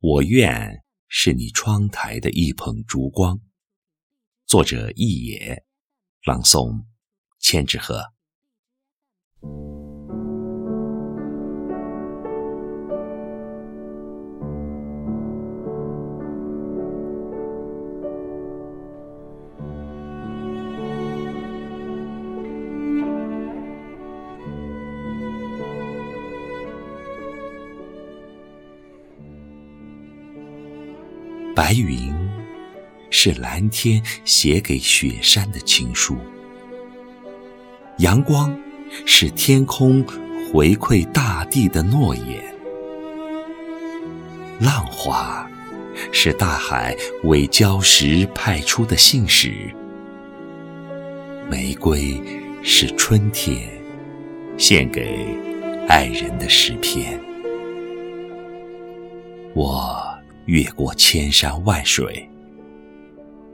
我愿是你窗台的一捧烛光。作者：一野，朗诵：千纸鹤。白云是蓝天写给雪山的情书，阳光是天空回馈大地的诺言，浪花是大海为礁石派出的信使，玫瑰是春天献给爱人的诗篇。我。越过千山万水，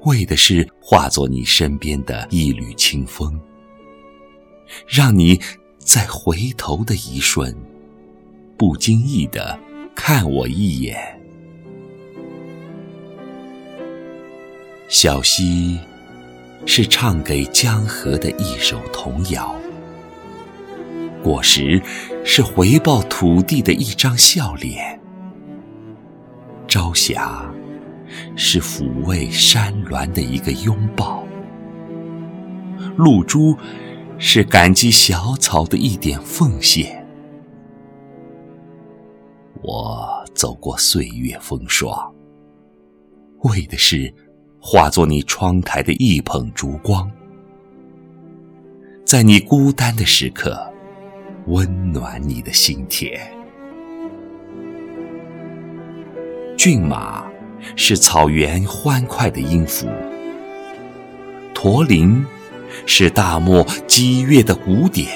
为的是化作你身边的一缕清风，让你在回头的一瞬，不经意的看我一眼。小溪是唱给江河的一首童谣，果实是回报土地的一张笑脸。霞是抚慰山峦的一个拥抱，露珠是感激小草的一点奉献。我走过岁月风霜，为的是化作你窗台的一捧烛光，在你孤单的时刻，温暖你的心田。骏马是草原欢快的音符，驼铃是大漠激越的鼓点。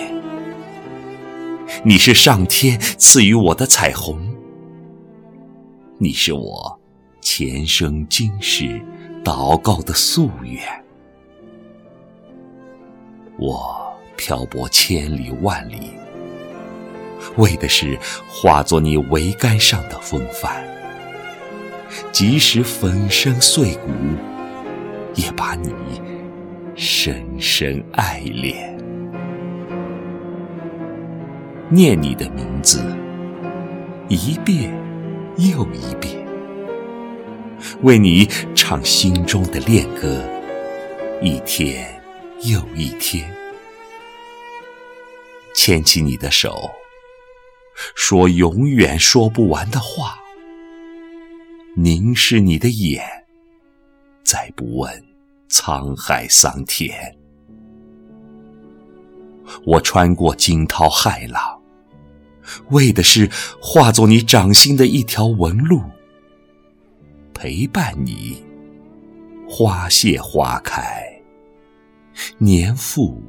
你是上天赐予我的彩虹，你是我前生今世祷告的夙愿。我漂泊千里万里，为的是化作你桅杆上的风帆。即使粉身碎骨，也把你深深爱恋。念你的名字，一遍又一遍，为你唱心中的恋歌，一天又一天。牵起你的手，说永远说不完的话。凝视你的眼，再不问沧海桑田。我穿过惊涛骇浪，为的是化作你掌心的一条纹路，陪伴你花谢花开，年复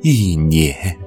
一年。